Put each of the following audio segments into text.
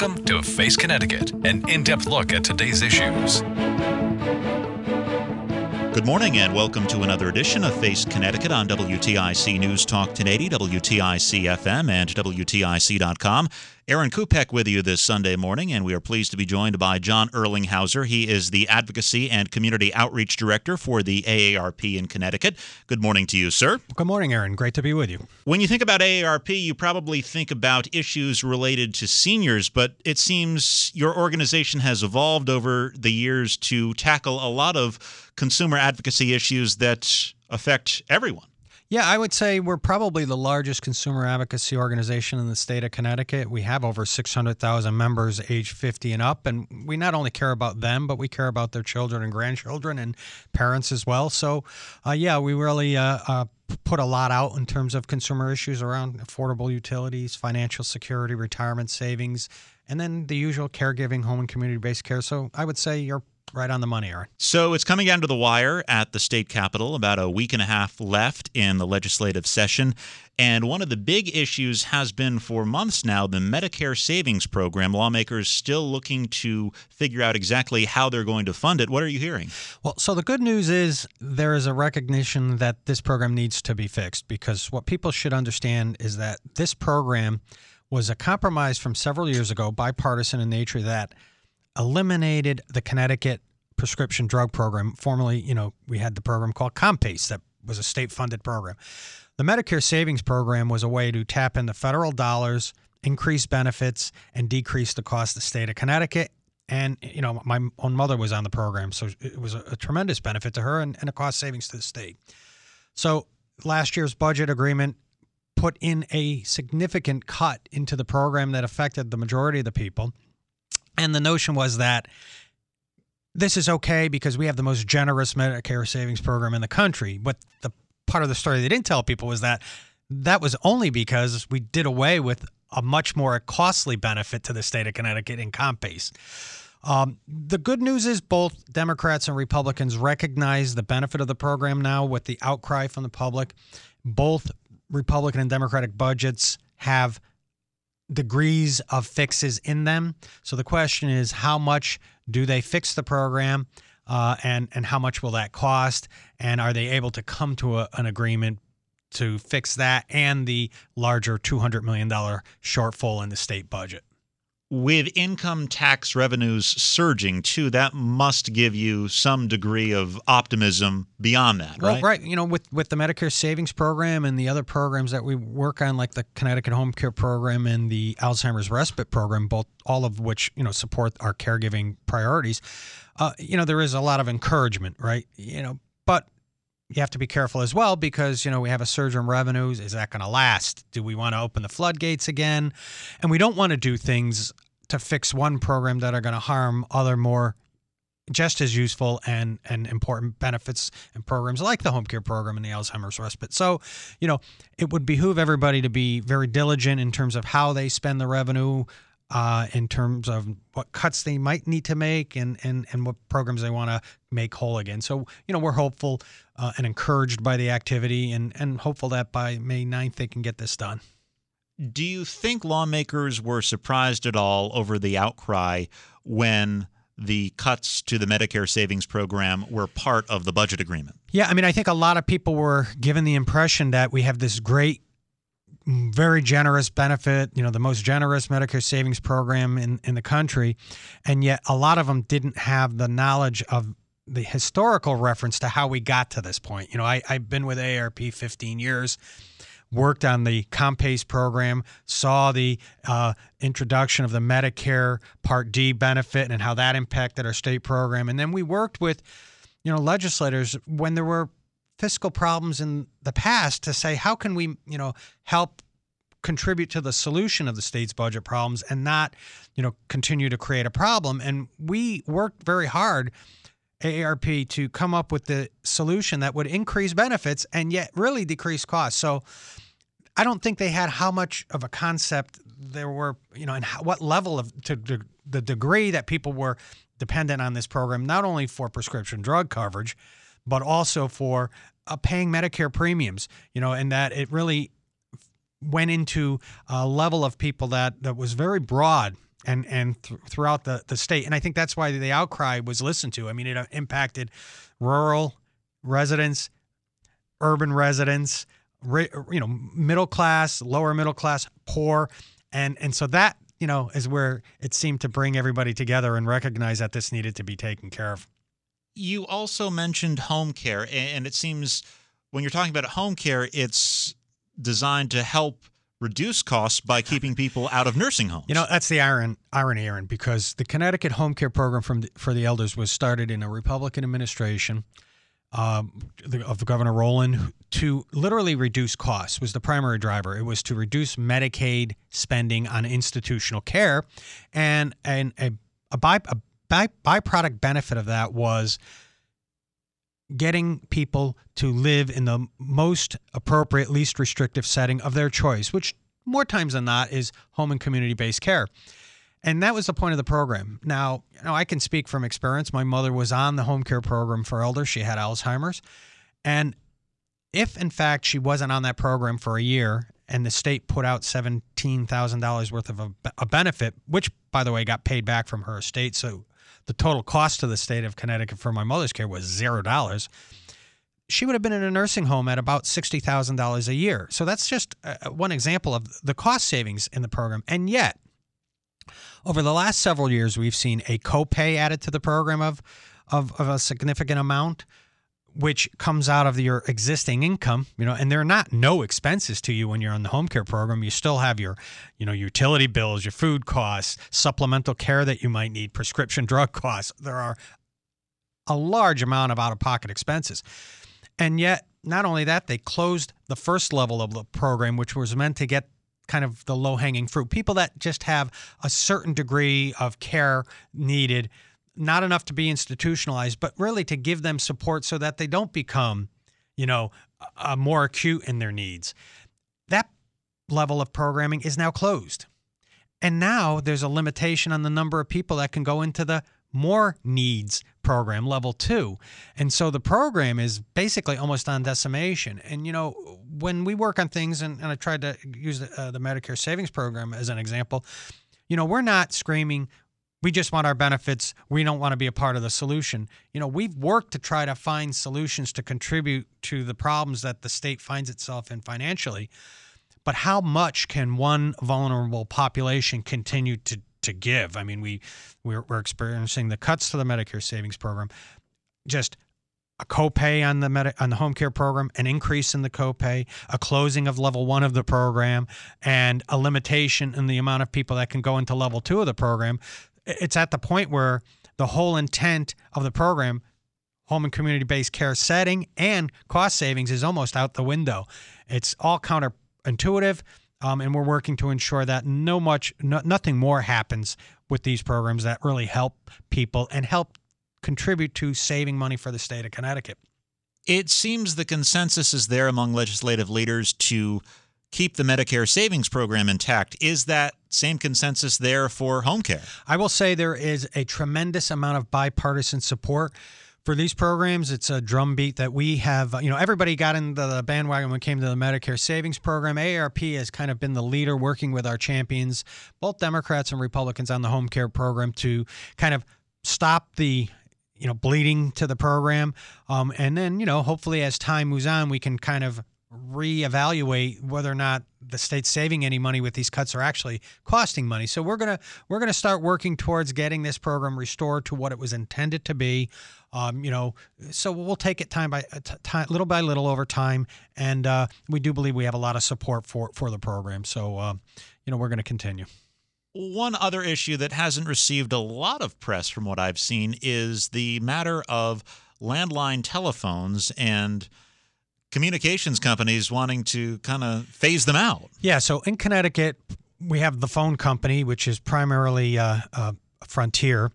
Welcome to Face Connecticut, an in depth look at today's issues. Good morning and welcome to another edition of Face Connecticut on WTIC News Talk 1080, WTIC FM, and WTIC.com. Aaron Kupec with you this Sunday morning, and we are pleased to be joined by John Erlingheuser. He is the Advocacy and Community Outreach Director for the AARP in Connecticut. Good morning to you, sir. Good morning, Aaron. Great to be with you. When you think about AARP, you probably think about issues related to seniors, but it seems your organization has evolved over the years to tackle a lot of consumer advocacy issues that affect everyone. Yeah, I would say we're probably the largest consumer advocacy organization in the state of Connecticut. We have over 600,000 members age 50 and up, and we not only care about them, but we care about their children and grandchildren and parents as well. So, uh, yeah, we really uh, uh, put a lot out in terms of consumer issues around affordable utilities, financial security, retirement savings, and then the usual caregiving, home and community based care. So, I would say you're right on the money, Aaron. So it's coming down to the wire at the state capitol, about a week and a half left in the legislative session. And one of the big issues has been for months now the Medicare Savings Program. Lawmakers still looking to figure out exactly how they're going to fund it. What are you hearing? Well, so the good news is there is a recognition that this program needs to be fixed because what people should understand is that this program was a compromise from several years ago, bipartisan in nature, that eliminated the Connecticut prescription drug program. Formerly, you know, we had the program called ConnPACE that was a state funded program. The Medicare Savings Program was a way to tap into federal dollars, increase benefits, and decrease the cost of the state of Connecticut. And, you know, my own mother was on the program, so it was a, a tremendous benefit to her and, and a cost savings to the state. So last year's budget agreement put in a significant cut into the program that affected the majority of the people. And the notion was that this is okay because we have the most generous Medicare savings program in the country. But the part of the story they didn't tell people was that that was only because we did away with a much more costly benefit to the state of Connecticut in ConnPACE. Um, the good news is both Democrats and Republicans recognize the benefit of the program now with the outcry from the public. Both Republican and Democratic budgets have degrees of fixes in them. So the question is, how much do they fix the program, uh, and and how much will that cost, and are they able to come to a, an agreement to fix that and the larger two hundred million dollar shortfall in the state budget? With income tax revenues surging too, that must give you some degree of optimism beyond that, right? Well, right. You know, with with the Medicare Savings Program and the other programs that we work on, like the Connecticut Home Care Program and the Alzheimer's Respite Program, both all of which you know support our caregiving priorities. Uh, you know, there is a lot of encouragement, right? You know, but you have to be careful as well because you know we have a surge in revenues. Is that going to last? Do we want to open the floodgates again? And we don't want to do things to fix one program that are going to harm other more just as useful and and important benefits and programs like the home care program and the Alzheimer's respite. So, you know, it would behoove everybody to be very diligent in terms of how they spend the revenue, uh, in terms of what cuts they might need to make and and and what programs they want to make whole again. So, you know, we're hopeful uh, and encouraged by the activity and and hopeful that by May 9th they can get this done. Do you think lawmakers were surprised at all over the outcry when the cuts to the Medicare savings program were part of the budget agreement? Yeah, I mean, I think a lot of people were given the impression that we have this great, very generous benefit, you know, the most generous Medicare savings program in, in the country. And yet a lot of them didn't have the knowledge of the historical reference to how we got to this point. You know, I, I've been with ARP 15 years worked on the ConnPACE program, saw the uh, introduction of the Medicare Part D benefit and how that impacted our state program. And then we worked with, you know, legislators when there were fiscal problems in the past to say, how can we, you know, help contribute to the solution of the state's budget problems and not, you know, continue to create a problem. And we worked very hard, AARP, to come up with the solution that would increase benefits and yet really decrease costs. So I don't think they had how much of a concept there were, you know, and how, what level of to, to the degree that people were dependent on this program, not only for prescription drug coverage, but also for uh, paying Medicare premiums, you know, and that it really went into a level of people that, that was very broad and and th- throughout the, the state. And I think that's why the outcry was listened to. I mean, it uh, impacted rural residents, urban residents, you know, middle class, lower middle class, poor, and and so that you know is where it seemed to bring everybody together and recognize that this needed to be taken care of. You also mentioned home care, and it seems when you're talking about home care, it's designed to help reduce costs by keeping people out of nursing homes. You know, that's the iron, irony, Aaron, because the Connecticut Home Care Program from the, for the elders was started in a Republican administration um, of Governor Rowland to literally reduce costs was the primary driver. It was to reduce Medicaid spending on institutional care, and and a a, by, a by, byproduct benefit of that was getting people to live in the most appropriate, least restrictive setting of their choice, which more times than not is home and community based care. And that was the point of the program. Now, you know, I can speak from experience. My mother was on the home care program for elders. She had Alzheimer's. And if, in fact, she wasn't on that program for a year and the state put out $17,000 worth of a, a, benefit, which, by the way, got paid back from her estate. So the total cost to the state of Connecticut for my mother's care was $0 she would have been in a nursing home at about $60,000 a year. So that's just uh, one example of the cost savings in the program. And yet, over the last several years, we've seen a copay added to the program of, of, of a significant amount, which comes out of your existing income, you know, and they're not no expenses to you when you're on the home care program. You still have your, you know, utility bills, your food costs, supplemental care that you might need, prescription drug costs. There are a large amount of out of pocket expenses. And yet, not only that, they closed the first level of the program, which was meant to get kind of the low hanging fruit. People that just have a certain degree of care needed, not enough to be institutionalized, but really to give them support so that they don't become, you know, uh, more acute in their needs. That level of programming is now closed. And now there's a limitation on the number of people that can go into the more needs program, level two. And so the program is basically almost on decimation. And, you know, when we work on things, and, and I tried to use the, uh, the Medicare savings program as an example, you know, we're not screaming, we just want our benefits. We don't want to be a part of the solution. You know, we've worked to try to find solutions to contribute to the problems that the state finds itself in financially. But how much can one vulnerable population continue to to give. I mean, we we're, we're experiencing the cuts to the Medicare savings program, just a copay on the med- on the home care program, an increase in the copay, a closing of level one of the program, and a limitation in the amount of people that can go into level two of the program. It's at the point where the whole intent of the program, home and community based care setting and cost savings, is almost out the window. It's all counterintuitive. Um, and we're working to ensure that no much, no, nothing more happens with these programs that really help people and help contribute to saving money for the state of Connecticut. It seems the consensus is there among legislative leaders to keep the Medicare savings program intact. Is that same consensus there for home care? I will say there is a tremendous amount of bipartisan support for these programs, it's a drumbeat that we have. You know, everybody got into the bandwagon when it came to the Medicare savings program. ARP has kind of been the leader, working with our champions, both Democrats and Republicans, on the home care program to kind of stop the you know bleeding to the program um, and then you know hopefully as time moves on we can kind of reevaluate whether or not the state's saving any money with these cuts are actually costing money. So we're gonna we're gonna start working towards getting this program restored to what it was intended to be. Um, you know, so we'll take it time by uh, time, little by little over time, and uh, we do believe we have a lot of support for for the program. So uh, you know, we're to continue. One other issue that hasn't received a lot of press, from what I've seen, is the matter of landline telephones and communications companies wanting to kind of phase them out. Yeah. So in Connecticut, we have the phone company, which is primarily uh, uh, Frontier,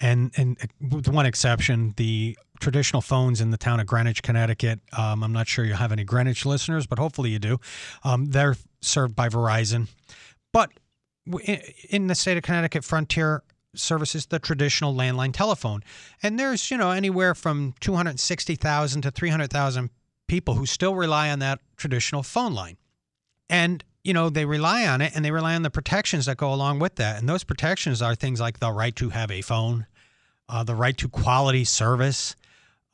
and and with one exception, the traditional phones in the town of Greenwich, Connecticut. Um, I'm not sure you have any Greenwich listeners, but hopefully you do. Um, they're served by Verizon, but in the state of Connecticut, Frontier services the traditional landline telephone, and there's you know anywhere from 260,000 to 300,000 people who still rely on that traditional phone line. And, you know, they rely on it and they rely on the protections that go along with that. And those protections are things like the right to have a phone, uh, the right to quality service,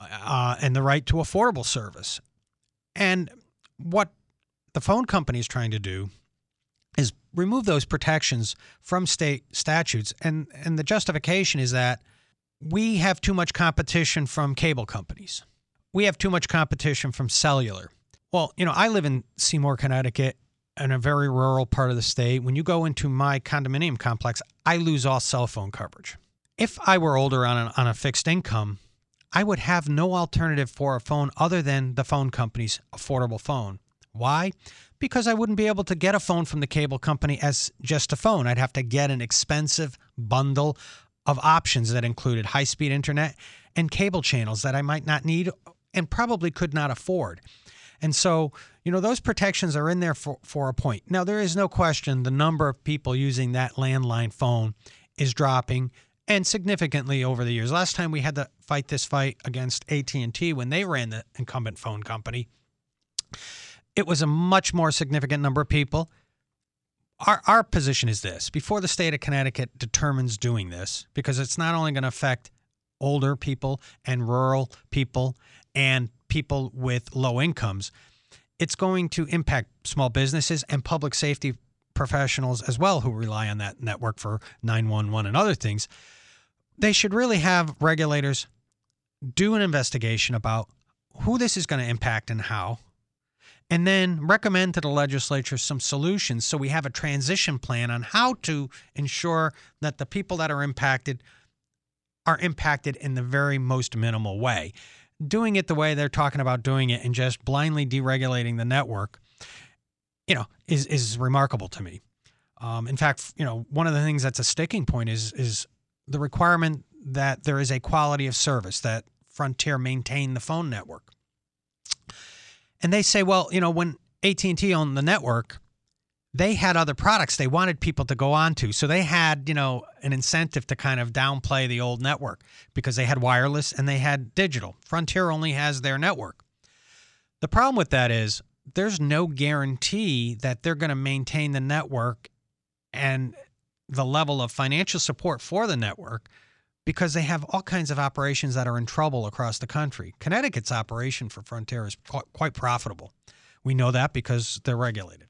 uh, and the right to affordable service. And what the phone company is trying to do is remove those protections from state statutes. And, and the justification is that we have too much competition from cable companies we have too much competition from cellular. Well, you know, I live in Seymour, Connecticut, in a very rural part of the state. When you go into my condominium complex, I lose all cell phone coverage. If I were older on, a on a fixed income, I would have no alternative for a phone other than the phone company's affordable phone. Why? Because I wouldn't be able to get a phone from the cable company as just a phone. I'd have to get an expensive bundle of options that included high speed internet and cable channels that I might not need and probably could not afford. And so, you know, those protections are in there for, for a point. Now, there is no question the number of people using that landline phone is dropping and significantly over the years. Last time we had to fight this fight against AT&T when they ran the incumbent phone company, it was a much more significant number of people. Our, our position is this before the state of Connecticut determines doing this, because it's not only going to affect older people and rural people and people with low incomes, it's going to impact small businesses and public safety professionals as well who rely on that network for 911 and other things. They should really have regulators do an investigation about who this is going to impact and how, and then recommend to the legislature some solutions so we have a transition plan on how to ensure that the people that are impacted are impacted in the very most minimal way doing it the way they're talking about doing it and just blindly deregulating the network, you know, is is remarkable to me. Um, in fact, you know, one of the things that's a sticking point is is the requirement that there is a quality of service that Frontier maintain the phone network. And they say, well, you know, when AT&T owned the network, they had other products they wanted people to go on to. So they had, you know, an incentive to kind of downplay the old network because they had wireless and they had digital. Frontier only has their network. The problem with that is there's no guarantee that they're going to maintain the network and the level of financial support for the network because they have all kinds of operations that are in trouble across the country. Connecticut's operation for Frontier is quite profitable. We know that because they're regulated.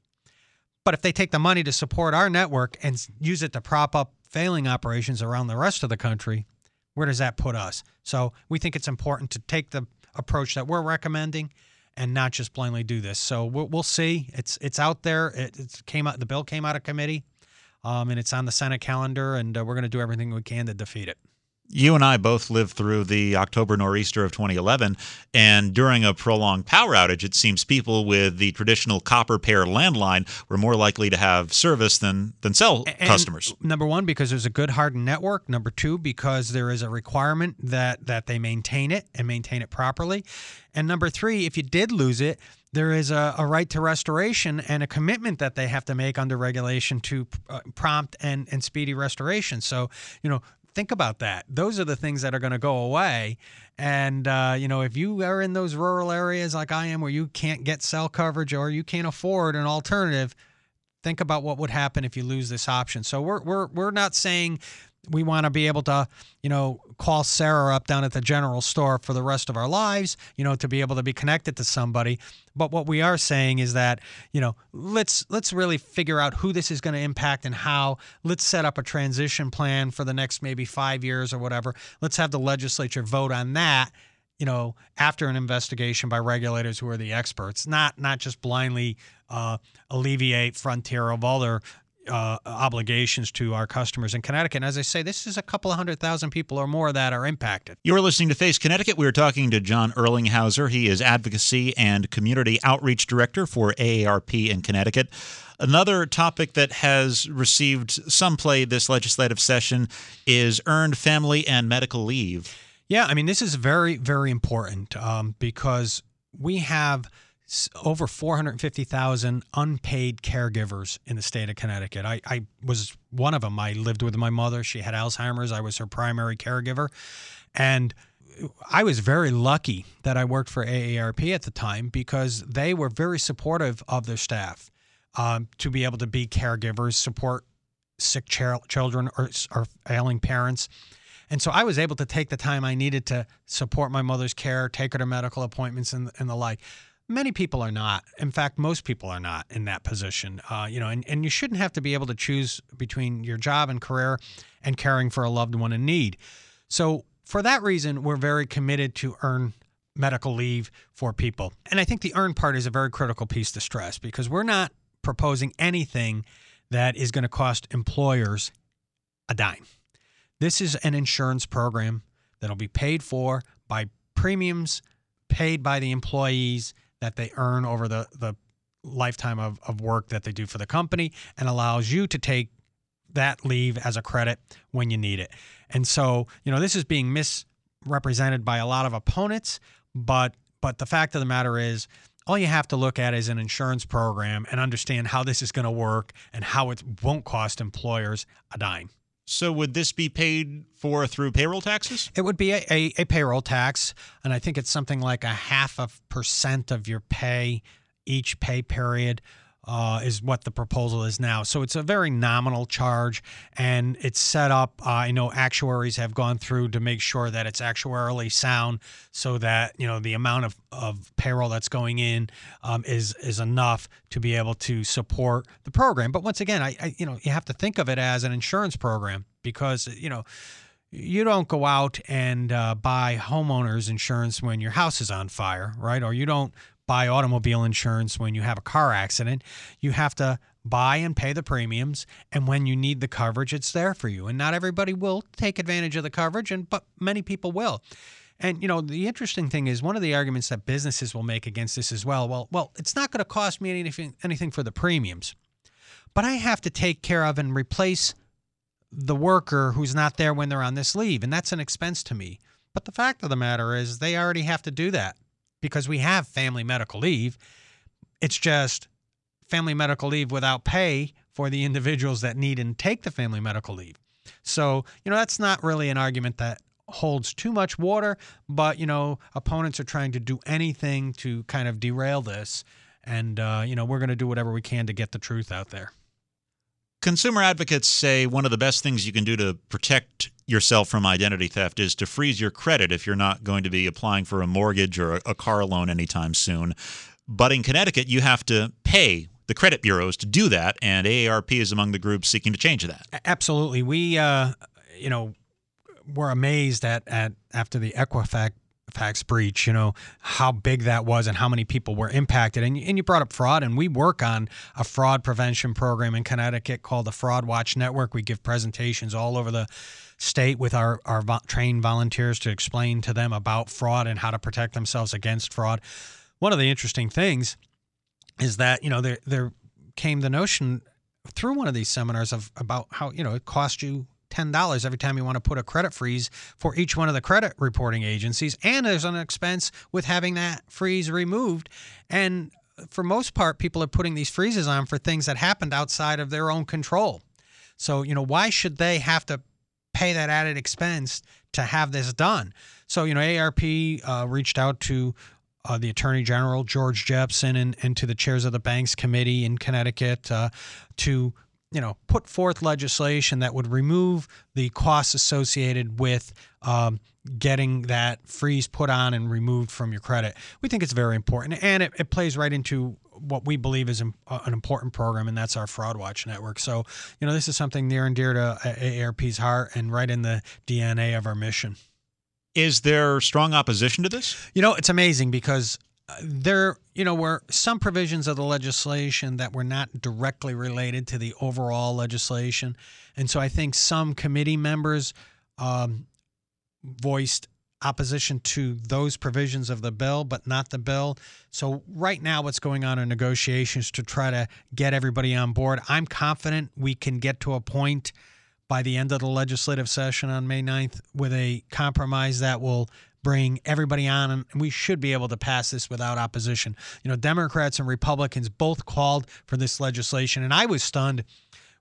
But if they take the money to support our network and use it to prop up failing operations around the rest of the country, where does that put us? So we think it's important to take the approach that we're recommending and not just blindly do this. So we'll, see. It's it's out there. It, it, came out. The bill came out of committee, um, and it's on the Senate calendar, and uh, we're going to do everything we can to defeat it you and I both lived through the October nor'easter of 2011, and during a prolonged power outage, it seems people with the traditional copper pair landline were more likely to have service than than cell and customers. Number one, because there's a good hardened network. Number two, because there is a requirement that that they maintain it and maintain it properly. And number three, if you did lose it, there is a, a, right to restoration and a commitment that they have to make under regulation to uh, prompt and, and speedy restoration. So, you know, think about that. Those are the things that are going to go away. And, uh, you know, if you are in those rural areas like I am where you can't get cell coverage or you can't afford an alternative, think about what would happen if you lose this option. So we're, we're, we're not saying we want to be able to, you know, call Sarah up down at the general store for the rest of our lives, you know, to be able to be connected to somebody. But what we are saying is that, you know, let's let's really figure out who this is going to impact and how. Let's set up a transition plan for the next maybe 5 years or whatever. Let's have the legislature vote on that you know, after an investigation by regulators who are the experts, not not just blindly uh, alleviate Frontier of all their uh, obligations to our customers in Connecticut. And as I say, this is a couple of hundred thousand people or more that are impacted. You're listening to Face Connecticut. We are talking to John Erlingheuser. He is Advocacy and Community Outreach Director for AARP in Connecticut. Another topic that has received some play this legislative session is earned family and medical leave. Yeah, I mean, this is very, very important um, because we have over 450,000 unpaid caregivers in the state of Connecticut. I, I, was one of them. I lived with my mother. She had Alzheimer's. I was her primary caregiver. And I was very lucky that I worked for AARP at the time because they were very supportive of their staff um, to be able to be caregivers, support sick ch- children or, or ailing parents. And so I was able to take the time I needed to support my mother's care, take her to medical appointments, and, and the like. Many people are not. In fact, most people are not in that position. Uh, you know, and, and you shouldn't have to be able to choose between your job and career and caring for a loved one in need. So for that reason, we're very committed to earn medical leave for people. And I think the earn part is a very critical piece to stress because we're not proposing anything that is going to cost employers a dime. This is an insurance program that'll be paid for by premiums paid by the employees that they earn over the, the lifetime of, of work that they do for the company and allows you to take that leave as a credit when you need it. And so, you know, this is being misrepresented by a lot of opponents, but but the fact of the matter is all you have to look at is an insurance program and understand how this is going to work and how it won't cost employers a dime. So, would this be paid for through payroll taxes? It would be a, a, a payroll tax, and I think it's something like a half of percent of your pay each pay period uh, is what the proposal is now. So it's a very nominal charge, and it's set up. Uh, I know actuaries have gone through to make sure that it's actuarially sound, so that you know the amount of, of payroll that's going in um, is is enough to be able to support the program. But once again, I, I you know you have to think of it as an insurance program because you know you don't go out and uh, buy homeowners insurance when your house is on fire, right? Or you don't buy automobile insurance when you have a car accident. You have to buy and pay the premiums and when you need the coverage it's there for you. And not everybody will take advantage of the coverage and but many people will. And you know the interesting thing is one of the arguments that businesses will make against this as well well well it's not going to cost me anything anything for the premiums but i have to take care of and replace the worker who's not there when they're on this leave and that's an expense to me. But the fact of the matter is they already have to do that because we have family medical leave. It's just family medical leave without pay for the individuals that need and take the family medical leave. So, you know, that's not really an argument that holds too much water, but, you know, opponents are trying to do anything to kind of derail this. And, uh, you know, we're going to do whatever we can to get the truth out there. Consumer advocates say one of the best things you can do to protect yourself from identity theft is to freeze your credit if you're not going to be applying for a mortgage or a car loan anytime soon. But in Connecticut, you have to pay the credit bureaus to do that, and AARP is among the groups seeking to change that. Absolutely, we, uh, you know, were amazed at at after the Equifax fax breach, you know, how big that was and how many people were impacted. And, and you brought up fraud, and we work on a fraud prevention program in Connecticut called the Fraud Watch Network. We give presentations all over the state with our, our trained volunteers to explain to them about fraud and how to protect themselves against fraud. One of the interesting things is that, you know, there, there came the notion through one of these seminars of about how, you know, it cost you $10 every time you want to put a credit freeze for each one of the credit reporting agencies. And there's an expense with having that freeze removed. And for most part, people are putting these freezes on for things that happened outside of their own control. So, you know, why should they have to pay that added expense to have this done? So, you know, ARP uh, reached out to uh, the Attorney General, George Jepsen, and, and to the chairs of the Banks Committee in Connecticut uh, to you know, put forth legislation that would remove the costs associated with um, getting that freeze put on and removed from your credit. We think it's very important, and it, it plays right into what we believe is an important program, and that's our Fraud Watch network. So, you know, this is something near and dear to AARP's heart and right in the DNA of our mission. Is there strong opposition to this? You know, it's amazing because there, you know, were some provisions of the legislation that were not directly related to the overall legislation, and so I think some committee members um, voiced opposition to those provisions of the bill, but not the bill. So right now, what's going on in negotiations to try to get everybody on board. I'm confident we can get to a point by the end of the legislative session on May 9th with a compromise that will bring everybody on and we should be able to pass this without opposition. You know, Democrats and Republicans both called for this legislation and I was stunned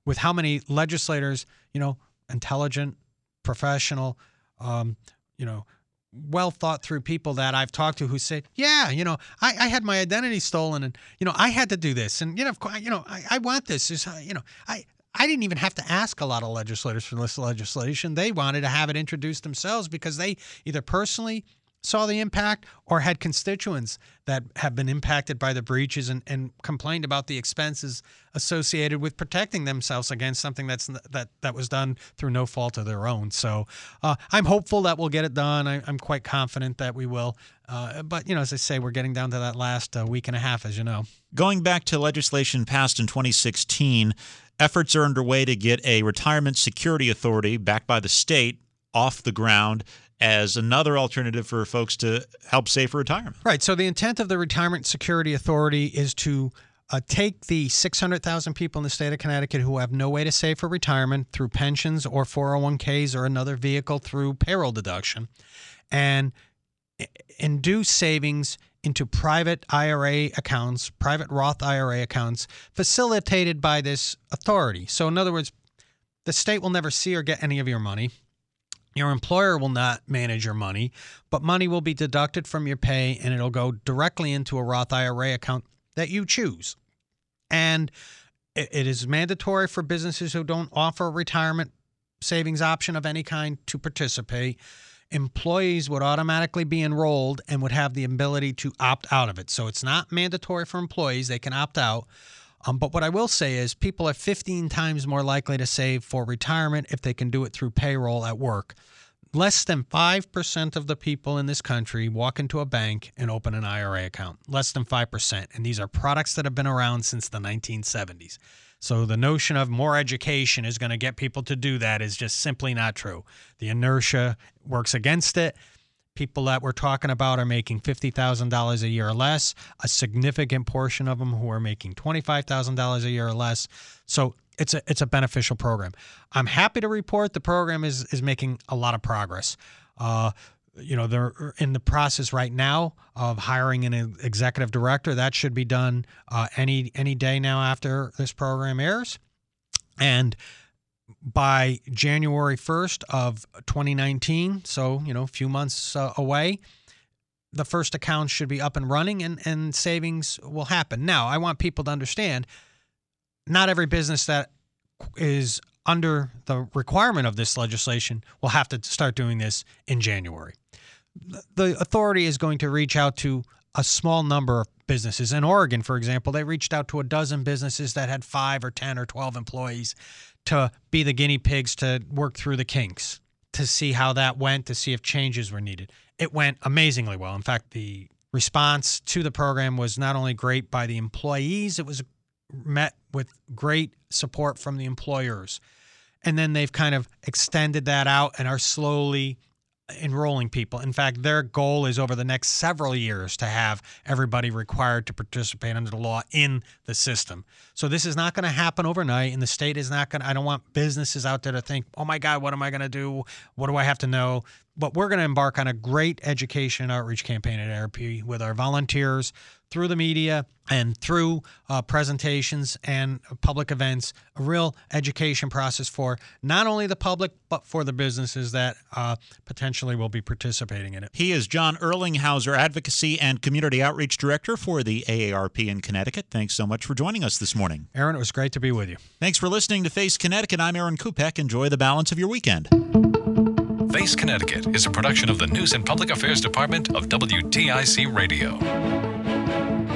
with how many legislators, you know, intelligent, professional, um, you know, well thought through people that I've talked to who say, yeah, you know, I, I had my identity stolen and, you know, I had to do this. And, you know, you know, I, I want this is, you know, I, I didn't even have to ask a lot of legislators for this legislation. They wanted to have it introduced themselves because they either personally saw the impact or had constituents that have been impacted by the breaches and, and complained about the expenses associated with protecting themselves against something that's that that was done through no fault of their own. So uh, I'm hopeful that we'll get it done. I, am quite confident that we will. Uh, but you know, as I say, we're getting down to that last uh, week and a half, as you know. Going back to legislation passed in 2016, efforts are underway to get a retirement security authority backed by the state off the ground as another alternative for folks to help save for retirement. Right. So the intent of the Retirement Security Authority is to uh, take the 600,000 people in the state of Connecticut who have no way to save for retirement through pensions or 401ks or another vehicle through payroll deduction and induce savings into private IRA accounts, private Roth IRA accounts facilitated by this authority. So, in other words, the state will never see or get any of your money. Your employer will not manage your money, but money will be deducted from your pay and it'll go directly into a Roth IRA account that you choose. And it is mandatory for businesses who don't offer a retirement savings option of any kind to participate. Employees would automatically be enrolled and would have the ability to opt out of it. So it's not mandatory for employees, they can opt out. Um, but what I will say is people are 15 times more likely to save for retirement if they can do it through payroll at work. Less than 5% of the people in this country walk into a bank and open an IRA account. Less than 5%. And these are products that have been around since the 1970s. So the notion of more education is going to get people to do that is just simply not true. The inertia works against it people that we're talking about are making $50,000 a year or less, a significant portion of them who are making $25,000 a year or less. So it's a it's a beneficial program. I'm happy to report the program is is making a lot of progress. Uh, you know, they're in the process right now of hiring an executive director. That should be done uh, any any day now after this program airs, and by January 1st of 2019, so, you know, a few months uh, away, the first account should be up and running and, and savings will happen. Now, I want people to understand not every business that is under the requirement of this legislation will have to start doing this in January. The authority is going to reach out to a small number of businesses. In Oregon, for example, they reached out to a dozen businesses that had five or 10 or 12 employees to be the guinea pigs to work through the kinks, to see how that went, to see if changes were needed. It went amazingly well. In fact, the response to the program was not only great by the employees, it was met with great support from the employers. And then they've kind of extended that out and are slowly enrolling people. In fact, their goal is over the next several years to have everybody required to participate under the law in the system. So this is not going to happen overnight, and the state is not going to. I don't want businesses out there to think, oh my God, what am I going to do? What do I have to know? But we're going to embark on a great education outreach campaign at ARP with our volunteers through the media and through uh, presentations and public events, a real education process for not only the public, but for the businesses that uh, potentially will be participating in it. He is John Erlingheuser, Advocacy and Community Outreach Director for the AARP in Connecticut. Thanks so much for joining us this morning. Aaron, it was great to be with you. Thanks for listening to Face Connecticut. I'm Aaron Kupec. Enjoy the balance of your weekend. Face Connecticut is a production of the News and Public Affairs Department of WTIC Radio.